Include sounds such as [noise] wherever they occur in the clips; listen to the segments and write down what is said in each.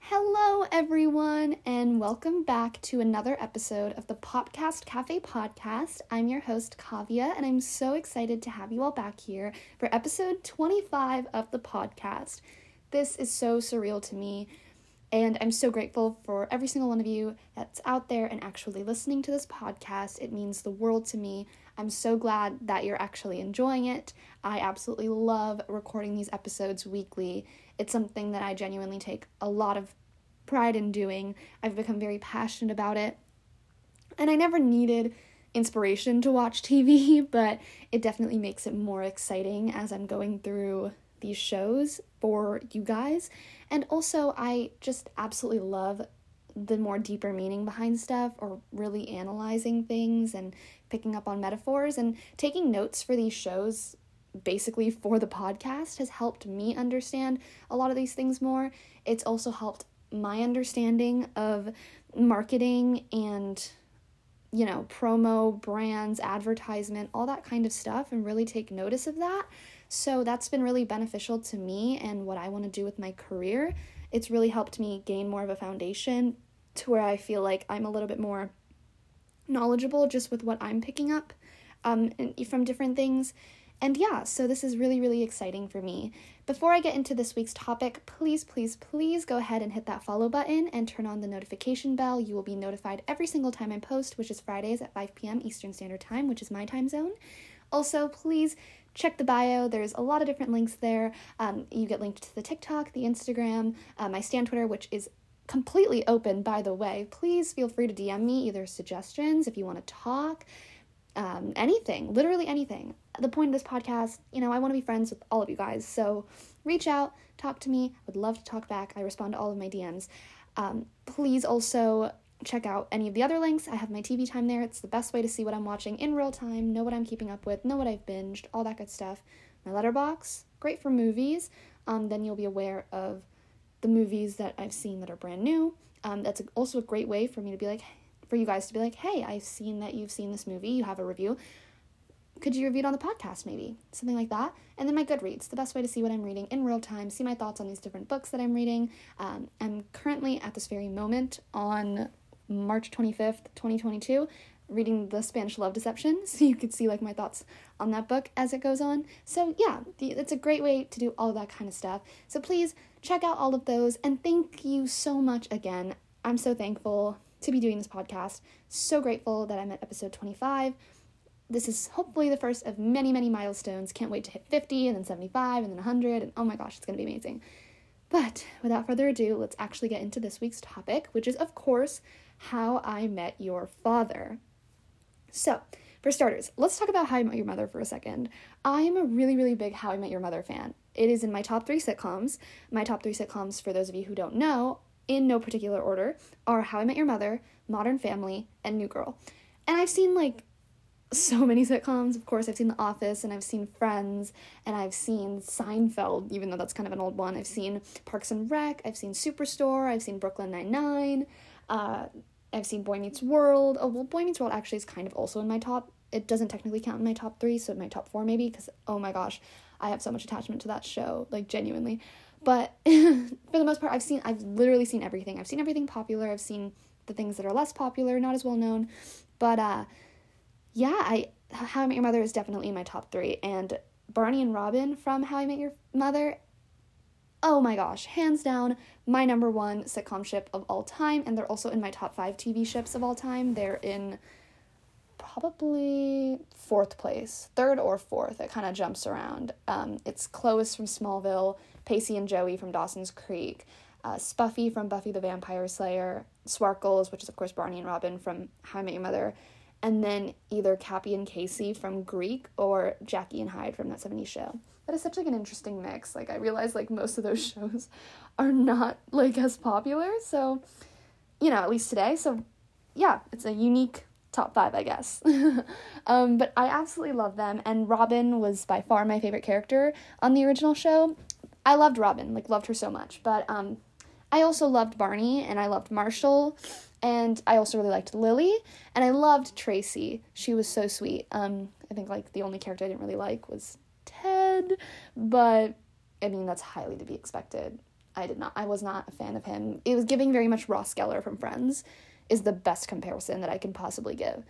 Hello, everyone, and welcome back to another episode of the Popcast Cafe podcast. I'm your host, Kavya, and I'm so excited to have you all back here for episode 25 of the podcast. This is so surreal to me, and I'm so grateful for every single one of you that's out there and actually listening to this podcast. It means the world to me. I'm so glad that you're actually enjoying it. I absolutely love recording these episodes weekly. It's something that I genuinely take a lot of pride in doing. I've become very passionate about it. And I never needed inspiration to watch TV, [laughs] but it definitely makes it more exciting as I'm going through these shows for you guys. And also, I just absolutely love the more deeper meaning behind stuff or really analyzing things and picking up on metaphors and taking notes for these shows basically for the podcast has helped me understand a lot of these things more. It's also helped my understanding of marketing and you know, promo, brands, advertisement, all that kind of stuff and really take notice of that. So that's been really beneficial to me and what I want to do with my career. It's really helped me gain more of a foundation to where I feel like I'm a little bit more knowledgeable just with what I'm picking up um, from different things. And yeah, so this is really, really exciting for me. Before I get into this week's topic, please, please, please go ahead and hit that follow button and turn on the notification bell. You will be notified every single time I post, which is Fridays at 5 p.m. Eastern Standard Time, which is my time zone. Also, please check the bio. There's a lot of different links there. Um, you get linked to the TikTok, the Instagram, uh, my Stan Twitter, which is completely open, by the way. Please feel free to DM me either suggestions if you want to talk, um, anything, literally anything. The point of this podcast, you know, I want to be friends with all of you guys. So reach out, talk to me. I would love to talk back. I respond to all of my DMs. Um, please also check out any of the other links. I have my TV time there. It's the best way to see what I'm watching in real time, know what I'm keeping up with, know what I've binged, all that good stuff. My Letterboxd, great for movies. Um, then you'll be aware of the movies that I've seen that are brand new. Um, that's also a great way for me to be like, for you guys to be like, hey, I've seen that you've seen this movie, you have a review. Could you review it on the podcast, maybe? Something like that. And then my Goodreads, the best way to see what I'm reading in real time, see my thoughts on these different books that I'm reading. Um, I'm currently at this very moment on March 25th, 2022, reading The Spanish Love Deception, [laughs] so you could see like my thoughts on that book as it goes on. So, yeah, it's a great way to do all that kind of stuff. So, please check out all of those and thank you so much again. I'm so thankful to be doing this podcast. So grateful that I'm at episode 25. This is hopefully the first of many, many milestones. Can't wait to hit 50 and then 75 and then 100. And oh my gosh, it's going to be amazing. But without further ado, let's actually get into this week's topic, which is, of course, how I met your father. So, for starters, let's talk about How I Met Your Mother for a second. I am a really, really big How I Met Your Mother fan. It is in my top three sitcoms. My top three sitcoms, for those of you who don't know, in no particular order, are How I Met Your Mother, Modern Family, and New Girl. And I've seen like so many sitcoms. Of course, I've seen The Office and I've seen Friends and I've seen Seinfeld, even though that's kind of an old one. I've seen Parks and Rec, I've seen Superstore, I've seen Brooklyn Nine-Nine, uh, I've seen Boy Meets World. Oh, well, Boy Meets World actually is kind of also in my top. It doesn't technically count in my top three, so in my top four maybe, because oh my gosh, I have so much attachment to that show, like genuinely. But [laughs] for the most part, I've seen, I've literally seen everything. I've seen everything popular. I've seen the things that are less popular, not as well known. But uh, yeah, I How I Met Your Mother is definitely in my top three, and Barney and Robin from How I Met Your Mother. Oh my gosh, hands down, my number one sitcom ship of all time, and they're also in my top five TV ships of all time. They're in probably fourth place, third or fourth. It kind of jumps around. Um, it's Clois from Smallville, Pacey and Joey from Dawson's Creek, uh, Spuffy from Buffy the Vampire Slayer, Swarkles, which is of course Barney and Robin from How I Met Your Mother, and then either Cappie and Casey from Greek or Jackie and Hyde from that 70s show. That is such like an interesting mix. Like I realize like most of those [laughs] shows are not like as popular, so you know, at least today. So yeah, it's a unique top five, I guess. [laughs] um, but I absolutely love them, and Robin was by far my favorite character on the original show. I loved Robin, like loved her so much. But um, I also loved Barney and I loved Marshall and I also really liked Lily and I loved Tracy. She was so sweet. Um I think like the only character I didn't really like was But I mean that's highly to be expected. I did not I was not a fan of him. It was giving very much Ross Geller from Friends is the best comparison that I can possibly give.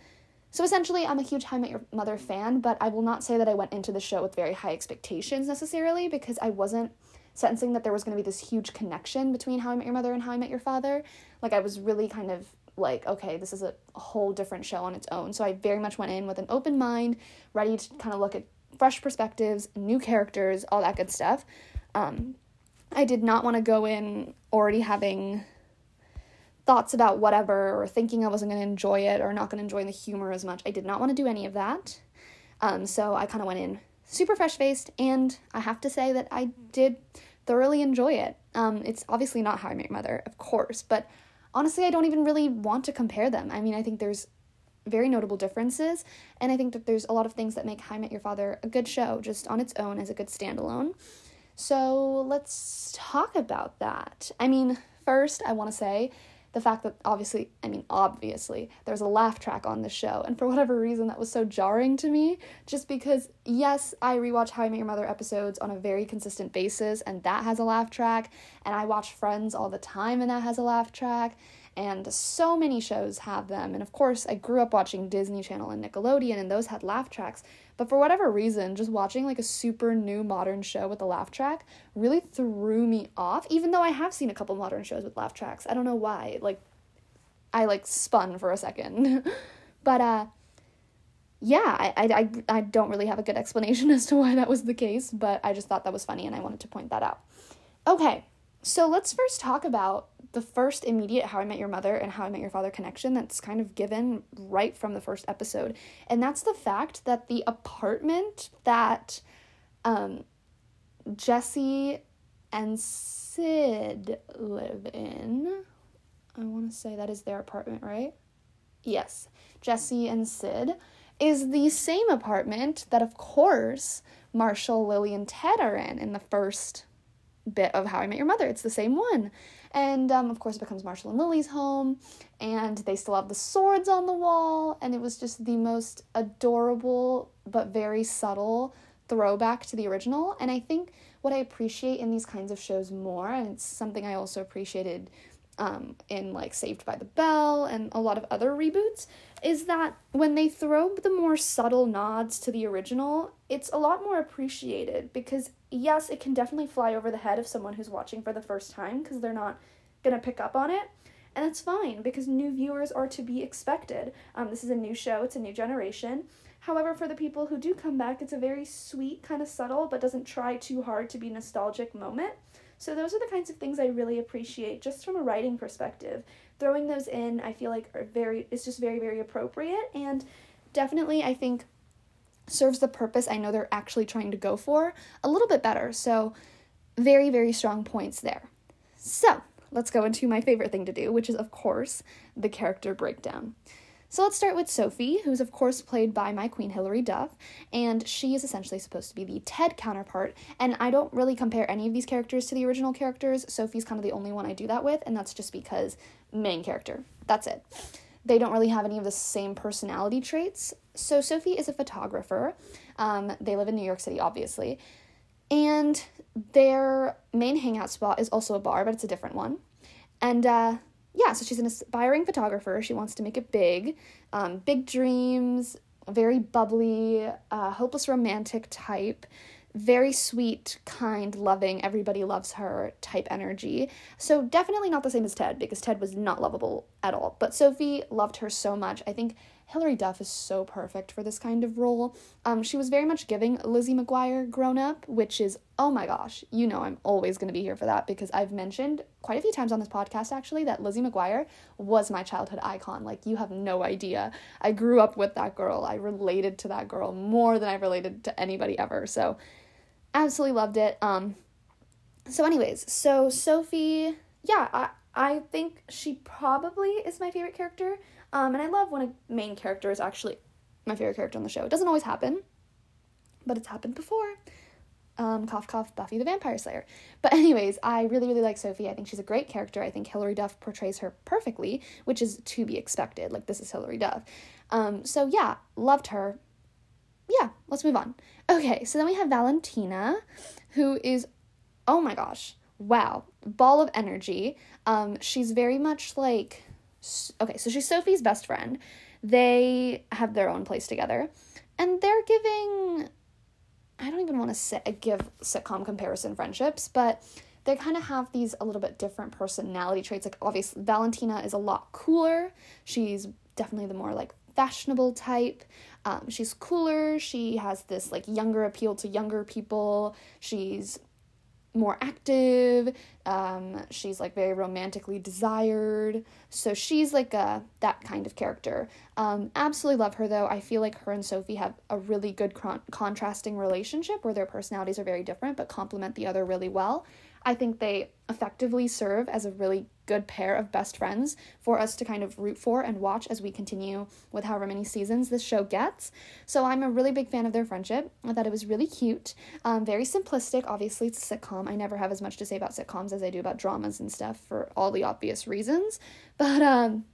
So essentially, I'm a huge How I Met Your Mother fan, but I will not say that I went into the show with very high expectations necessarily because I wasn't sensing that there was going to be this huge connection between How I Met Your Mother and How I Met Your Father. Like, I was really kind of like, okay, this is a whole different show on its own. So I very much went in with an open mind, ready to kind of look at fresh perspectives, new characters, all that good stuff. Um, I did not want to go in already having thoughts about whatever or thinking I wasn't going to enjoy it or not going to enjoy the humor as much. I did not want to do any of that. Um, so I kind of went in super fresh faced, and I have to say that I did thoroughly enjoy it. Um, it's obviously not How I Met Your Mother, of course, but honestly, I don't even really want to compare them. I mean, I think there's very notable differences, and I think that there's a lot of things that make How I Met Your Father a good show just on its own as a good standalone. So let's talk about that. I mean, first, I want to say the fact that obviously, I mean, obviously, there's a laugh track on the show, and for whatever reason, that was so jarring to me, just because, yes, I rewatch How I Met Your Mother episodes on a very consistent basis, and that has a laugh track, and I watch Friends all the time, and that has a laugh track, and so many shows have them, and of course, I grew up watching Disney Channel and Nickelodeon, and those had laugh tracks, but for whatever reason, just watching like a super new modern show with a laugh track really threw me off, even though I have seen a couple modern shows with laugh tracks. I don't know why. Like, I like spun for a second. [laughs] but, uh, yeah, I, I, I don't really have a good explanation [laughs] as to why that was the case, but I just thought that was funny and I wanted to point that out. Okay, so let's first talk about the first immediate How I Met Your Mother and How I Met Your Father connection that's kind of given right from the first episode. And that's the fact that the apartment that um, Jesse and Sid live in, I want to say that is their apartment, right? Yes, Jesse and Sid is the same apartment that, of course, Marshall, Lily, and Ted are in in the first bit of How I Met Your Mother. It's the same one. And um, of course, it becomes Marshall and Lily's home, and they still have the swords on the wall, and it was just the most adorable but very subtle throwback to the original. And I think what I appreciate in these kinds of shows more, and it's something I also appreciated um, in like Saved by the Bell and a lot of other reboots, is that when they throw the more subtle nods to the original, it's a lot more appreciated because, yes, it can definitely fly over the head of someone who's watching for the first time because they're not going to pick up on it. And that's fine because new viewers are to be expected. Um, this is a new show, it's a new generation. However, for the people who do come back, it's a very sweet, kind of subtle, but doesn't try too hard to be nostalgic moment. So those are the kinds of things I really appreciate just from a writing perspective. Throwing those in i feel like are very it's just very very appropriate and definitely i think serves the purpose i know they're actually trying to go for a little bit better. So very very strong points there. So let's go into my favorite thing to do which is of course the character breakdown so let's start with Sophie, who's of course played by my queen Hilary Duff, and she is essentially supposed to be the Ted counterpart. And I don't really compare any of these characters to the original characters. Sophie's kind of the only one I do that with, and that's just because main character. That's it. They don't really have any of the same personality traits. So Sophie is a photographer. Um, they live in New York City, obviously, and their main hangout spot is also a bar, but it's a different one. And uh, yeah, so she's an aspiring photographer. She wants to make it big, um, big dreams, very bubbly, uh, hopeless romantic type, very sweet, kind, loving, everybody loves her type energy. So definitely not the same as Ted because Ted was not lovable at all. But Sophie loved her so much. I think Hilary Duff is so perfect for this kind of role. Um, she was very much giving Lizzie McGuire grown up, which is, oh my gosh, you know I'm always going to be here for that because I've mentioned quite a few times on this podcast actually that Lizzie McGuire was my childhood icon. Like, you have no idea. I grew up with that girl. I related to that girl more than I related to anybody ever. So, absolutely loved it. Um, so, anyways, so Sophie, yeah, I, I think she probably is my favorite character. Um, and I love when a main character is actually my favorite character on the show. It doesn't always happen, but it's happened before. Um, cough, cough, Buffy the Vampire Slayer. But, [laughs] anyways, I really, really like Sophie. I think she's a great character. I think Hilary Duff portrays her perfectly, which is to be expected. Like, this is Hilary Duff. Um, so, yeah, loved her. Yeah, let's move on. Okay, so then we have Valentina, who is, oh my gosh, wow, ball of energy. Um, she's very much like, okay, so she's Sophie's best friend. They have their own place together, and they're giving, I don't even want to say, give sitcom comparison friendships, but they kind of have these a little bit different personality traits. Like, obviously, Valentina is a lot cooler. She's definitely the more like fashionable type. Um, she's cooler. She has this like younger appeal to younger people. She's more active. Um, she's like very romantically desired. So she's like a that kind of character. Um, absolutely love her though. I feel like her and Sophie have a really good con- contrasting relationship where their personalities are very different but complement the other really well. I think they effectively serve as a really good pair of best friends for us to kind of root for and watch as we continue with however many seasons this show gets. So I'm a really big fan of their friendship. I thought it was really cute, um, very simplistic. Obviously, it's a sitcom. I never have as much to say about sitcoms as I do about dramas and stuff for all the obvious reasons. But um,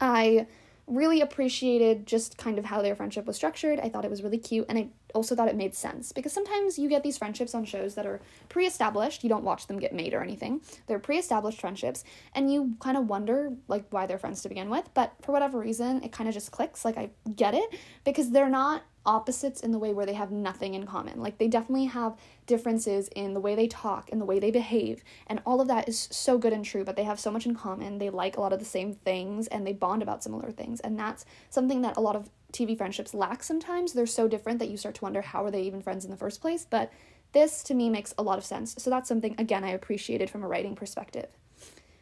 I really appreciated just kind of how their friendship was structured. I thought it was really cute and I also thought it made sense because sometimes you get these friendships on shows that are pre established. You don't watch them get made or anything. They're pre established friendships and you kind of wonder like why they're friends to begin with. But for whatever reason, it kind of just clicks. Like I get it because they're not opposites in the way where they have nothing in common. Like they definitely have differences in the way they talk and the way they behave, and all of that is so good and true, but they have so much in common. They like a lot of the same things and they bond about similar things, and that's something that a lot of TV friendships lack sometimes. They're so different that you start to wonder how are they even friends in the first place, but this to me makes a lot of sense. So that's something again I appreciated from a writing perspective.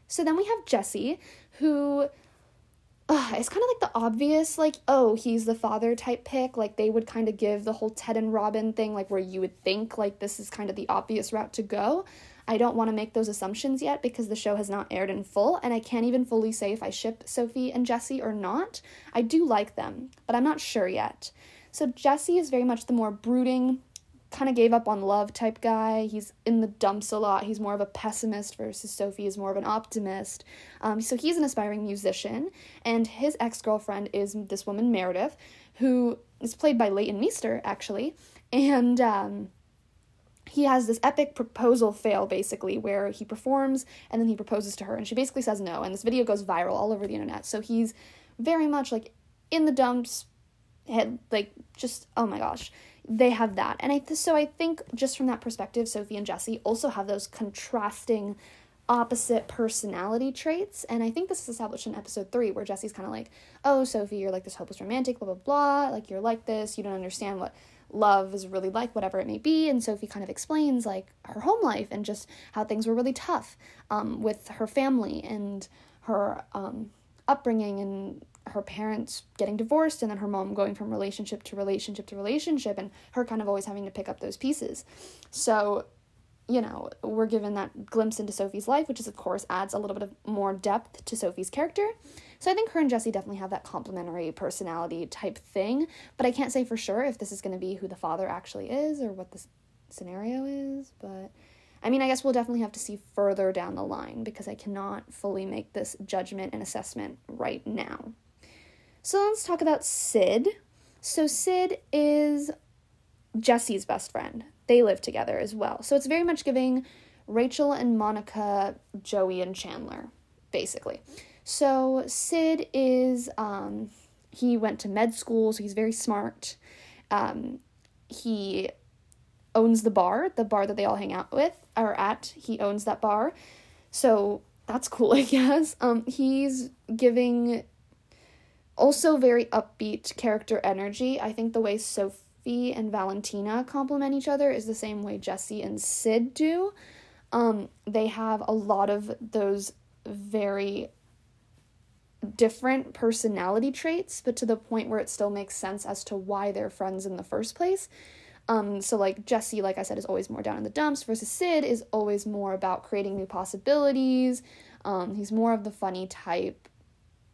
So then we have Jesse who uh, it's kind of like the obvious, like, oh, he's the father type pick. Like, they would kind of give the whole Ted and Robin thing, like, where you would think, like, this is kind of the obvious route to go. I don't want to make those assumptions yet because the show has not aired in full, and I can't even fully say if I ship Sophie and Jesse or not. I do like them, but I'm not sure yet. So, Jesse is very much the more brooding, kind of gave up on love type guy. He's in the dumps a lot. He's more of a pessimist versus Sophie is more of an optimist. Um, so he's an aspiring musician, and his ex girlfriend is this woman, Meredith, who is played by Leighton Meester, actually. And um, he has this epic proposal fail, basically, where he performs and then he proposes to her, and she basically says no. And this video goes viral all over the internet. So he's very much like in the dumps, head, like, just, oh my gosh they have that. And I th- so I think just from that perspective, Sophie and Jesse also have those contrasting opposite personality traits. And I think this is established in episode three, where Jesse's kind of like, oh, Sophie, you're like this hopeless romantic, blah, blah, blah. Like, you're like this. You don't understand what love is really like, whatever it may be. And Sophie kind of explains, like, her home life and just how things were really tough um, with her family and her um, upbringing and her parents getting divorced and then her mom going from relationship to relationship to relationship and her kind of always having to pick up those pieces. So, you know, we're given that glimpse into Sophie's life, which is, of course, adds a little bit of more depth to Sophie's character. So I think her and Jesse definitely have that complementary personality type thing, but I can't say for sure if this is going to be who the father actually is or what the scenario is, but I mean, I guess we'll definitely have to see further down the line because I cannot fully make this judgment and assessment right now. So let's talk about Sid. So Sid is Jesse's best friend. They live together as well. So it's very much giving Rachel and Monica, Joey and Chandler, basically. So Sid is um he went to med school, so he's very smart. Um he owns the bar, the bar that they all hang out with or at. He owns that bar. So that's cool, [laughs] I guess. Um he's giving also, very upbeat character energy. I think the way Sophie and Valentina complement each other is the same way Jesse and Sid do. Um, they have a lot of those very different personality traits, but to the point where it still makes sense as to why they're friends in the first place. Um, so like Jesse, like I said, is always more down in the dumps, versus Sid is always more about creating new possibilities. Um, he's more of the funny type,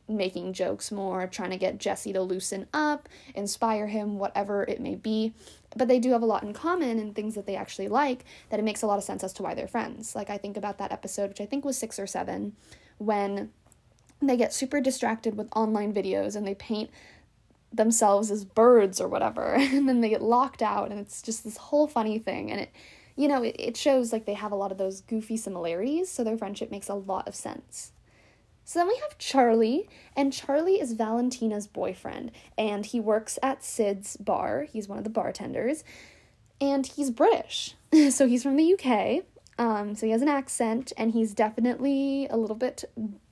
making jokes more, trying to get Jesse to loosen up, inspire him, whatever it may be. But they do have a lot in common and things that they actually like that it makes a lot of sense as to why they're friends. Like I think about that episode, which I think was six or seven, when they get super distracted with online videos and they paint themselves as birds or whatever [laughs] and then they get locked out and it's just this whole funny thing and it you know it, it shows like they have a lot of those goofy similarities so their friendship makes a lot of sense so then we have Charlie, and Charlie is Valentina's boyfriend, and he works at Sid's bar. He's one of the bartenders, and he's British. [laughs] so he's from the UK. Um, so he has an accent, and he's definitely a little bit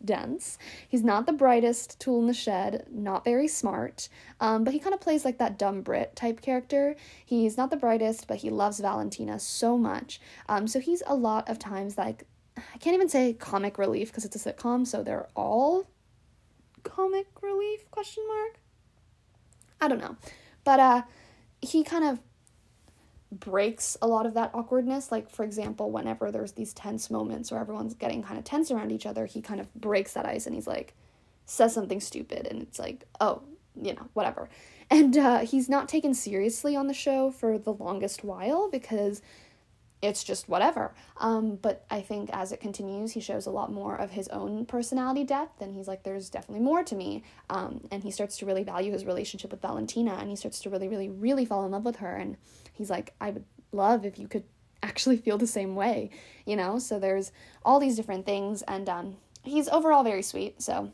dense. He's not the brightest tool in the shed, not very smart, um, but he kind of plays like that dumb Brit type character. He's not the brightest, but he loves Valentina so much. Um, so he's a lot of times like I can't even say comic relief because it's a sitcom, so they're all comic relief question mark. I don't know. But uh he kind of breaks a lot of that awkwardness. Like, for example, whenever there's these tense moments where everyone's getting kind of tense around each other, he kind of breaks that ice and he's like, says something stupid, and it's like, oh, you know, whatever. And uh, he's not taken seriously on the show for the longest while because it's just whatever. Um, but I think as it continues, he shows a lot more of his own personality depth, and he's like, there's definitely more to me. Um, and he starts to really value his relationship with Valentina, and he starts to really, really, really fall in love with her. And he's like, I would love if you could [laughs] actually feel the same way, you know? So there's all these different things, and um, he's overall very sweet, so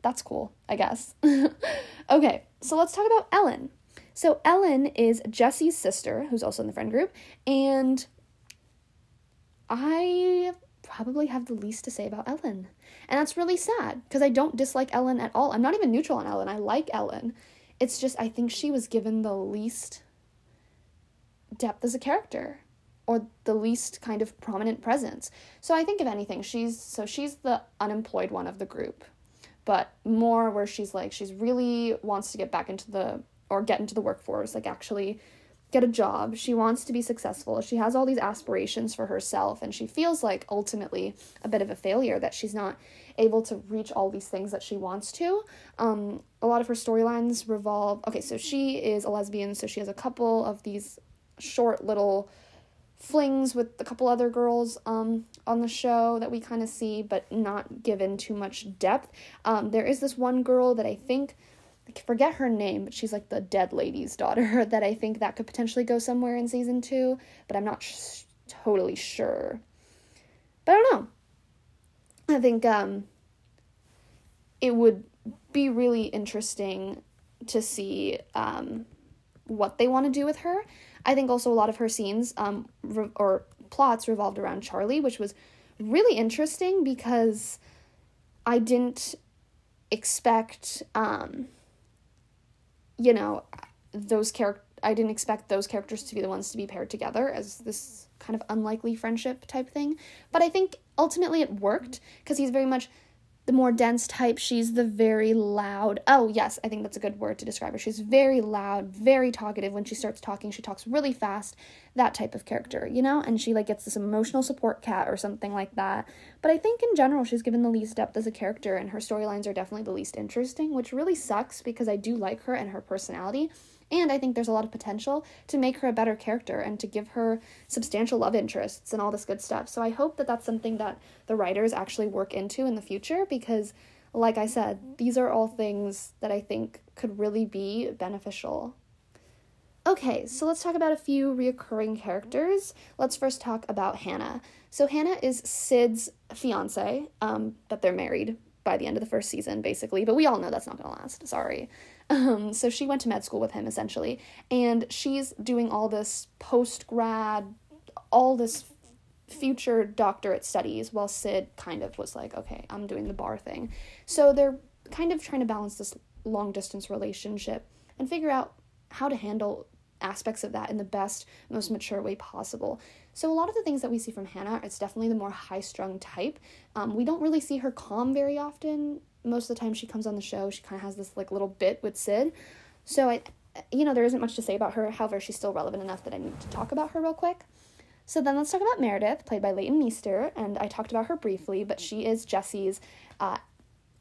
that's cool, I guess. [laughs] okay, so let's talk about Ellen. So Ellen is Jesse's sister, who's also in the friend group, and I probably have the least to say about Ellen. And that's really sad because I don't dislike Ellen at all. I'm not even neutral on Ellen. I like Ellen. It's just I think she was given the least depth as a character or the least kind of prominent presence. So I think if anything, she's so she's the unemployed one of the group. But more where she's like she's really wants to get back into the or get into the workforce, like actually get a job. She wants to be successful. She has all these aspirations for herself, and she feels like ultimately a bit of a failure that she's not able to reach all these things that she wants to. Um, a lot of her storylines revolve. Okay, so she is a lesbian, so she has a couple of these short little flings with a couple other girls um, on the show that we kind of see, but not given too much depth. Um, there is this one girl that I think Forget her name, but she's like the dead lady's daughter [laughs] that I think that could potentially go somewhere in season two, but I'm not sh- totally sure. But I don't know. I think um, it would be really interesting to see um, what they want to do with her. I think also a lot of her scenes um, re- or plots revolved around Charlie, which was really interesting because I didn't expect um, you know, those characters, I didn't expect those characters to be the ones to be paired together as this kind of unlikely friendship type thing. But I think ultimately it worked because he's very much the more dense type. She's the very loud. Oh, yes, I think that's a good word to describe her. She's very loud, very talkative. When she starts talking, she talks really fast. That type of character, you know? And she like gets this emotional support cat or something like that. But I think in general, she's given the least depth as a character, and her storylines are definitely the least interesting, which really sucks because I do like her and her personality. And I think there's a lot of potential to make her a better character and to give her substantial love interests and all this good stuff. So I hope that that's something that the writers actually work into in the future because, like I said, these are all things that I think could really be beneficial. Okay, so let's talk about a few reoccurring characters. Let's first talk about Hannah. So Hannah is Sid's fiance, um, but they're married by the end of the first season, basically. But we all know that's not gonna last. Sorry. [laughs] Um, so she went to med school with him essentially, and she's doing all this post grad, all this future doctorate studies, while Sid kind of was like, okay, I'm doing the bar thing. So they're kind of trying to balance this long distance relationship and figure out how to handle aspects of that in the best, most mature way possible. So a lot of the things that we see from Hannah, it's definitely the more high strung type. Um, we don't really see her calm very often most of the time she comes on the show, she kind of has this like little bit with Sid. So I, you know, there isn't much to say about her. However, she's still relevant enough that I need to talk about her real quick. So then let's talk about Meredith, played by Leighton Meester, and I talked about her briefly, but she is Jesse's. Uh,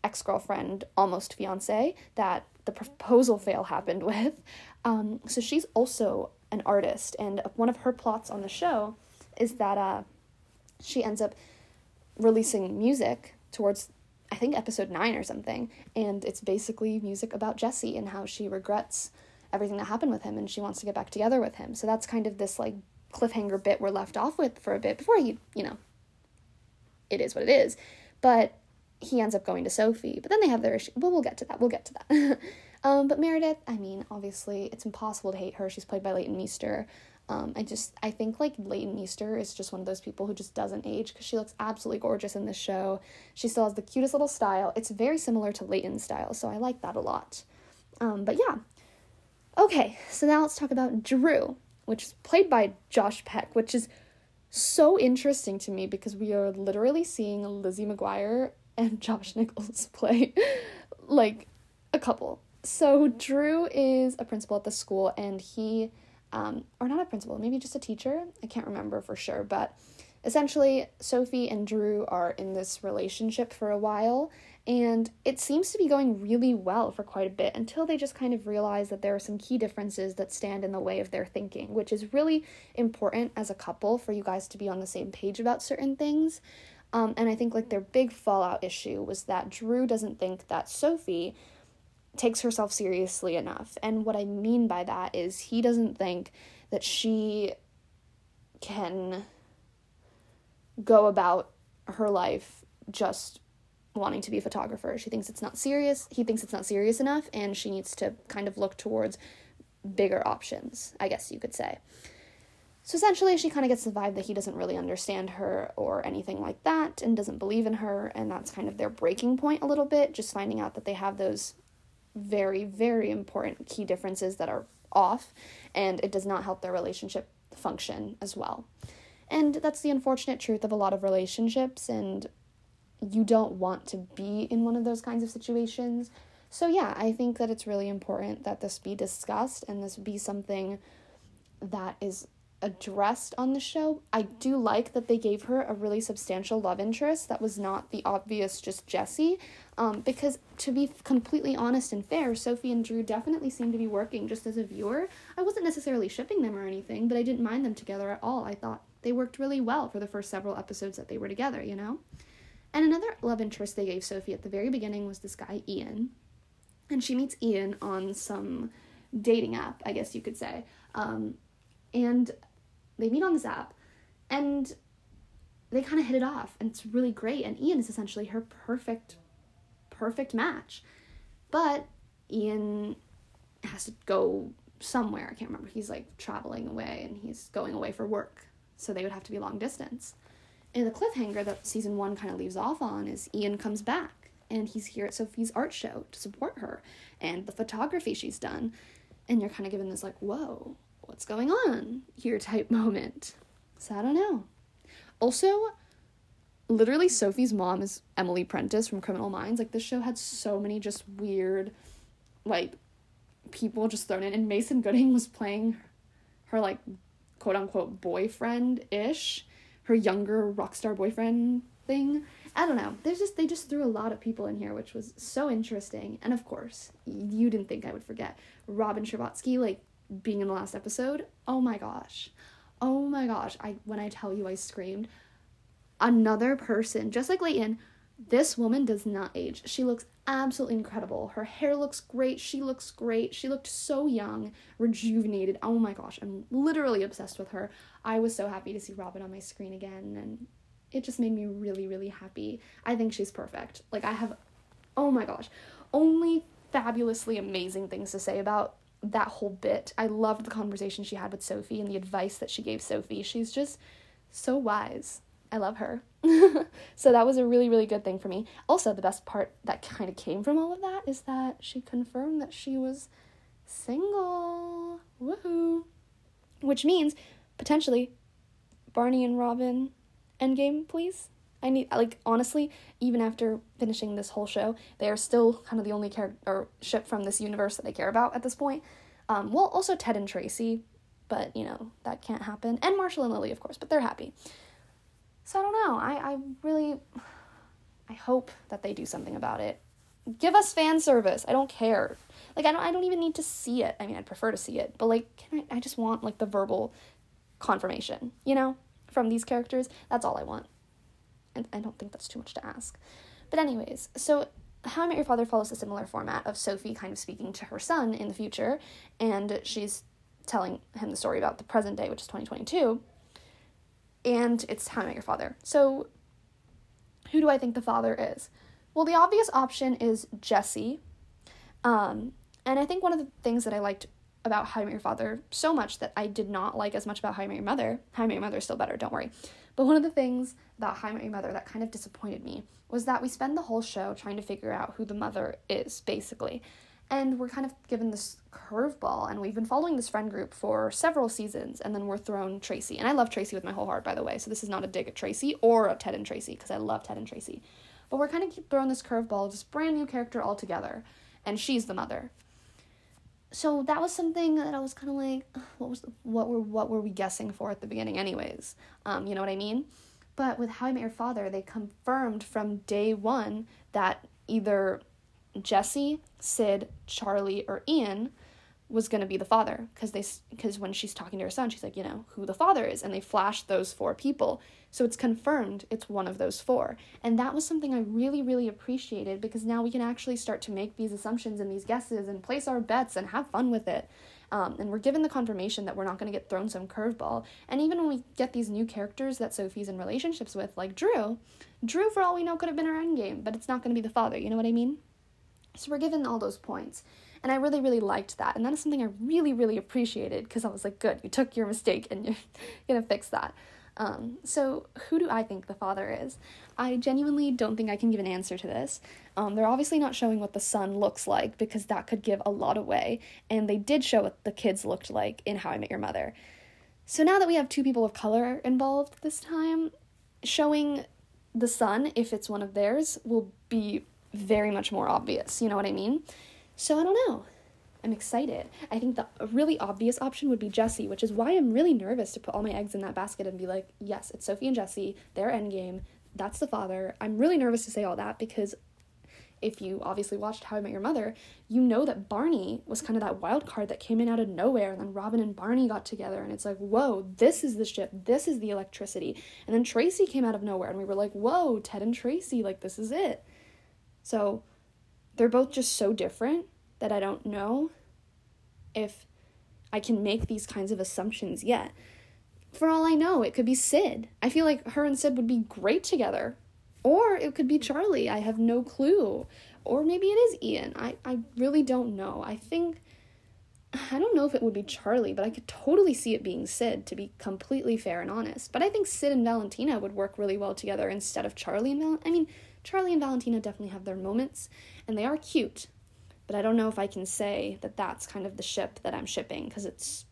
ex girlfriend, almost fiance, that the proposal fail happened [laughs] with. Um, so she's also an artist, and one of her plots on the show is that uh, she ends up releasing music towards I think episode 9 or something and it's basically music about Jesse and how she regrets everything that happened with him and she wants to get back together with him. So that's kind of this like cliffhanger bit we're left off with for a bit before he, you know, it is what it is. But he ends up going to Sophie. But then they have their issue. Well, we'll get to that. We'll get to that. [laughs] um, but Meredith, I mean, obviously, it's impossible to hate her. She's played by Leighton Meester. Um, I just, I think like Leighton Meester is just one of those people who just doesn't age because she looks absolutely gorgeous in this show. She still has the cutest little style. It's very similar to Leighton's style, so I like that a lot. Um, but yeah. Okay, so now let's talk about Drew, which is played by Josh Peck, which is so interesting to me because we are literally seeing Lizzie McGuire and [laughs] Josh Nichols [laughs] play like a couple. So Drew is a principal at the school and he um, or not a principal, maybe just a teacher. I can't remember for sure, but essentially Sophie and Drew are in this relationship for a while and it seems to be going really well for quite a bit until they just kind of realize that there are some key differences that stand in the way of their thinking, which is really important as a couple for you guys to be on the same page about certain things. Um, and I think like their big fallout issue was that Drew doesn't think that Sophie takes herself seriously enough. And what I mean by that is he doesn't think that she can go about her life just wanting to be a photographer. She thinks it's not serious. He thinks it's not serious enough, and she needs to kind of look towards bigger options, I guess you could say. So essentially, she kind of gets the vibe that he doesn't really understand her or anything like that and doesn't believe in her, and that's kind of their breaking point a little bit, just finding out that they have those very, very important key differences that are off, and it does not help their relationship function as well. And that's the unfortunate truth of a lot of relationships, and you don't want to be in one of those kinds of situations. So, yeah, I think that it's really important that this be discussed and this be something that is addressed on the show. I do like that they gave her a really substantial love interest that was not the obvious just Jesse. Um, because to be completely honest and fair, Sophie and Drew definitely seemed to be working just as a viewer. I wasn't necessarily shipping them or anything, but I didn't mind them together at all. I thought they worked really well for the first several episodes that they were together, you know? And another love interest they gave Sophie at the very beginning was this guy, Ian. And she meets Ian on some dating app, I guess you could say. Um, and they meet on this app and they kind of hit it off and it's really great and ian is essentially her perfect perfect match. But ian has to go somewhere i can't remember he's like traveling away and he's going away for work so they would have to be long distance. And the cliffhanger that season one kind of leaves off on is ian comes back and he's here at sophie's art show to support her and the photography she's done and you're kind of given this like whoa what's going on here type [laughs] moment. So I don't know. Also, literally Sophie's mom is Emily Prentiss from Criminal Minds. Like this show had so many just weird like people just thrown in and Mason Gooding was playing her like quote unquote boyfriend ish, her younger rock star boyfriend thing. I don't know. There's just they just threw a lot of people in here, which was so interesting. And of course, you didn't think I would forget Robin Scherbatsky, like being in the last episode, oh my gosh. Oh my gosh. I when I tell you I screamed. Another person, just like Leighton, this woman does not age. She looks absolutely incredible. Her hair looks great. She looks great. She looked so young, rejuvenated. Oh my gosh, I'm literally obsessed with her. I was so happy to see Robin on my screen again, and it just made me really, really happy. I think she's perfect. Like, I have, oh my gosh, only fabulously amazing things to say about that whole bit. I loved the conversation she had with Sophie and the advice that she gave Sophie. She's just so wise. I love her. [laughs] so that was a really, really good thing for me. Also, the best part that kind of came from all of that is that she confirmed that she was single. Woohoo! Which means potentially Barney and Robin endgame, please. I need like honestly, even after finishing this whole show, they are still kind of the only character or ship from this universe that I care about at this point. Um, well, also Ted and Tracy, but you know that can't happen, and Marshall and Lily, of course, but they're happy. So I don't know. I I really, I hope that they do something about it. give us fan service. I don't care. Like I don't I don't even need to see it. I mean, I'd prefer to see it, but like can I I just want like the verbal confirmation, you know, from these characters. That's all I want. I don't think that's too much to ask. But anyways, so how I Met Your Father follows a similar format of Sophie kind of speaking to her son in the future, and she's telling him the story about the present day, which is 2022, and it's How I Met Your Father. So, who do I think the father is? Well, the obvious option is Jesse. Um, and I think one of the things that I liked about How I Met Your Father so much that I did not like as much about How I Met Your Mother, How I Met Your Mother is still better, don't worry. But one of the things How I Met Your Mother that kind of disappointed me was that we spend the whole show trying to figure out who the mother is, basically. And we're kind of given this curveball, and we've been following this friend group for several seasons, and then we're thrown Tracy. And I love Tracy with my whole heart, by the way, so this is not a dig at Tracy or at Ted and Tracy, because I love Ted and Tracy. But we're kind of keep throwing this curveball, this brand new character altogether, and she's the mother. So that was something that I was kind of like, what was the, what were what were we guessing for at the beginning, anyways? Um, you know what I mean? But with How I Met Your Father, they confirmed from day one that either Jesse, Sid, Charlie, or Ian was going to be the father. Because they because when she's talking to her son she's like you know who the father is and they flash those four people. So it's confirmed it's one of those four. And that was something i really really appreciated because now we can actually start to make these assumptions and these guesses and place our bets and have fun with it um, and we're given the confirmation that we're not going to get thrown some curveball and even when we get these new characters that sophie's in relationships with like drew drew for all we know could have been her endgame but it's not going to be the father you know what i mean so we're given all those points. And I really, really liked that. And that is something I really, really appreciated because I was like, good, you took your mistake and [laughs] you're going to fix that. Um, so, who do I think the father is? I genuinely don't think I can give an answer to this. Um, they're obviously not showing what the son looks like because that could give a lot away. And they did show what the kids looked like in How I Met Your Mother. So, now that we have two people of color involved this time, showing the son, if it's one of theirs, will be very much more obvious. You know what I mean? So I don't know. I'm excited. I think the really obvious option would be Jesse, which is why I'm really nervous to put all my eggs in that basket and be like, yes, it's Sophie and Jesse, they're endgame, that's the father. I'm really nervous to say all that because if you obviously watched How I Met Your Mother, you know that Barney was kind of that wild card that came in out of nowhere, and then Robin and Barney got together, and it's like, whoa, this is the ship, this is the electricity. And then Tracy came out of nowhere, and we were like, whoa, Ted and Tracy, like, this is it. So they're both just so different that I don't know if I can make these kinds of assumptions yet. For all I know, it could be Sid. I feel like her and Sid would be great together. Or it could be Charlie. I have no clue. Or maybe it is Ian. I, I really don't know. I think. I don't know if it would be Charlie, but I could totally see it being Sid, to be completely fair and honest. But I think Sid and Valentina would work really well together instead of Charlie and Val. I mean, Charlie and Valentina definitely have their moments, and they are cute, but I don't know if I can say that that's kind of the ship that I'm shipping because it's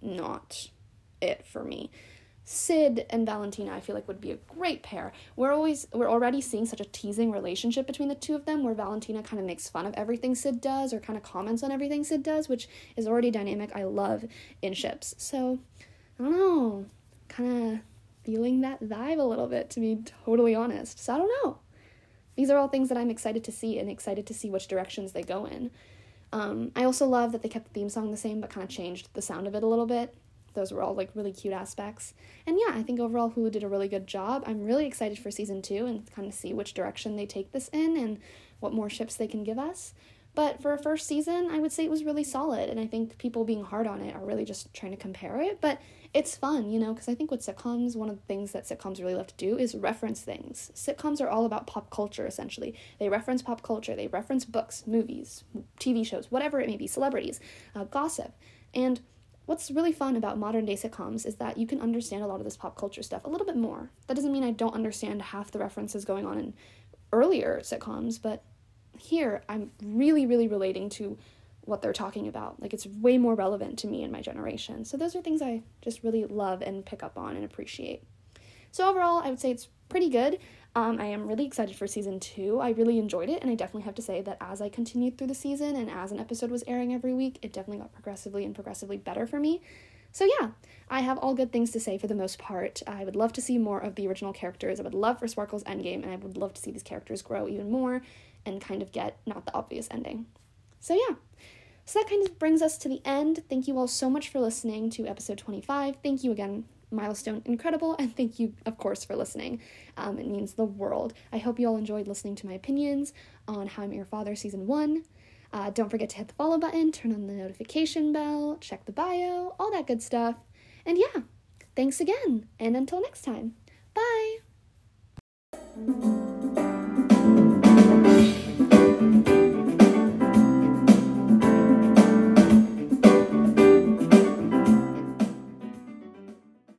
not it for me. Sid and Valentina, I feel like would be a great pair. We're always we're already seeing such a teasing relationship between the two of them, where Valentina kind of makes fun of everything Sid does, or kind of comments on everything Sid does, which is already dynamic I love in ships. So I don't know, kind of feeling that vibe a little bit, to be totally honest. So I don't know these are all things that I'm excited to see and excited to see which directions they go in. Um, I also love that they kept the theme song the same but kind of changed the sound of it a little bit. Those were all like really cute aspects. And yeah, I think overall Hulu did a really good job. I'm really excited for season two and kind of see which direction they take this in and what more ships they can give us. But for a first season, I would say it was really solid, and I think people being hard on it are really just trying to compare it. But it's fun, you know, because I think with sitcoms, one of the things that sitcoms really love to do is reference things. Sitcoms are all about pop culture, essentially. They reference pop culture, they reference books, movies, TV shows, whatever it may be, celebrities, uh, gossip. And what's really fun about modern day sitcoms is that you can understand a lot of this pop culture stuff a little bit more. That doesn't mean I don't understand half the references going on in earlier sitcoms, but here I'm really, really relating to what they're talking about. Like it's way more relevant to me and my generation. So those are things I just really love and pick up on and appreciate. So overall, I would say it's pretty good. Um, I am really excited for season two. I really enjoyed it, and I definitely have to say that as I continued through the season and as an episode was airing every week, it definitely got progressively and progressively better for me. So, yeah, I have all good things to say for the most part. I would love to see more of the original characters. I would love for Swarkles endgame, and I would love to see these characters grow even more and kind of get not the obvious ending. So, yeah. So that kind of brings us to the end. Thank you all so much for listening to episode 25. Thank you again, Milestone Incredible, and thank you, of course, for listening. Um, it means the world. I hope you all enjoyed listening to my opinions on How I Met Your Father Season 1. Uh, don't forget to hit the follow button, turn on the notification bell, check the bio, all that good stuff. And yeah, thanks again, and until next time, bye!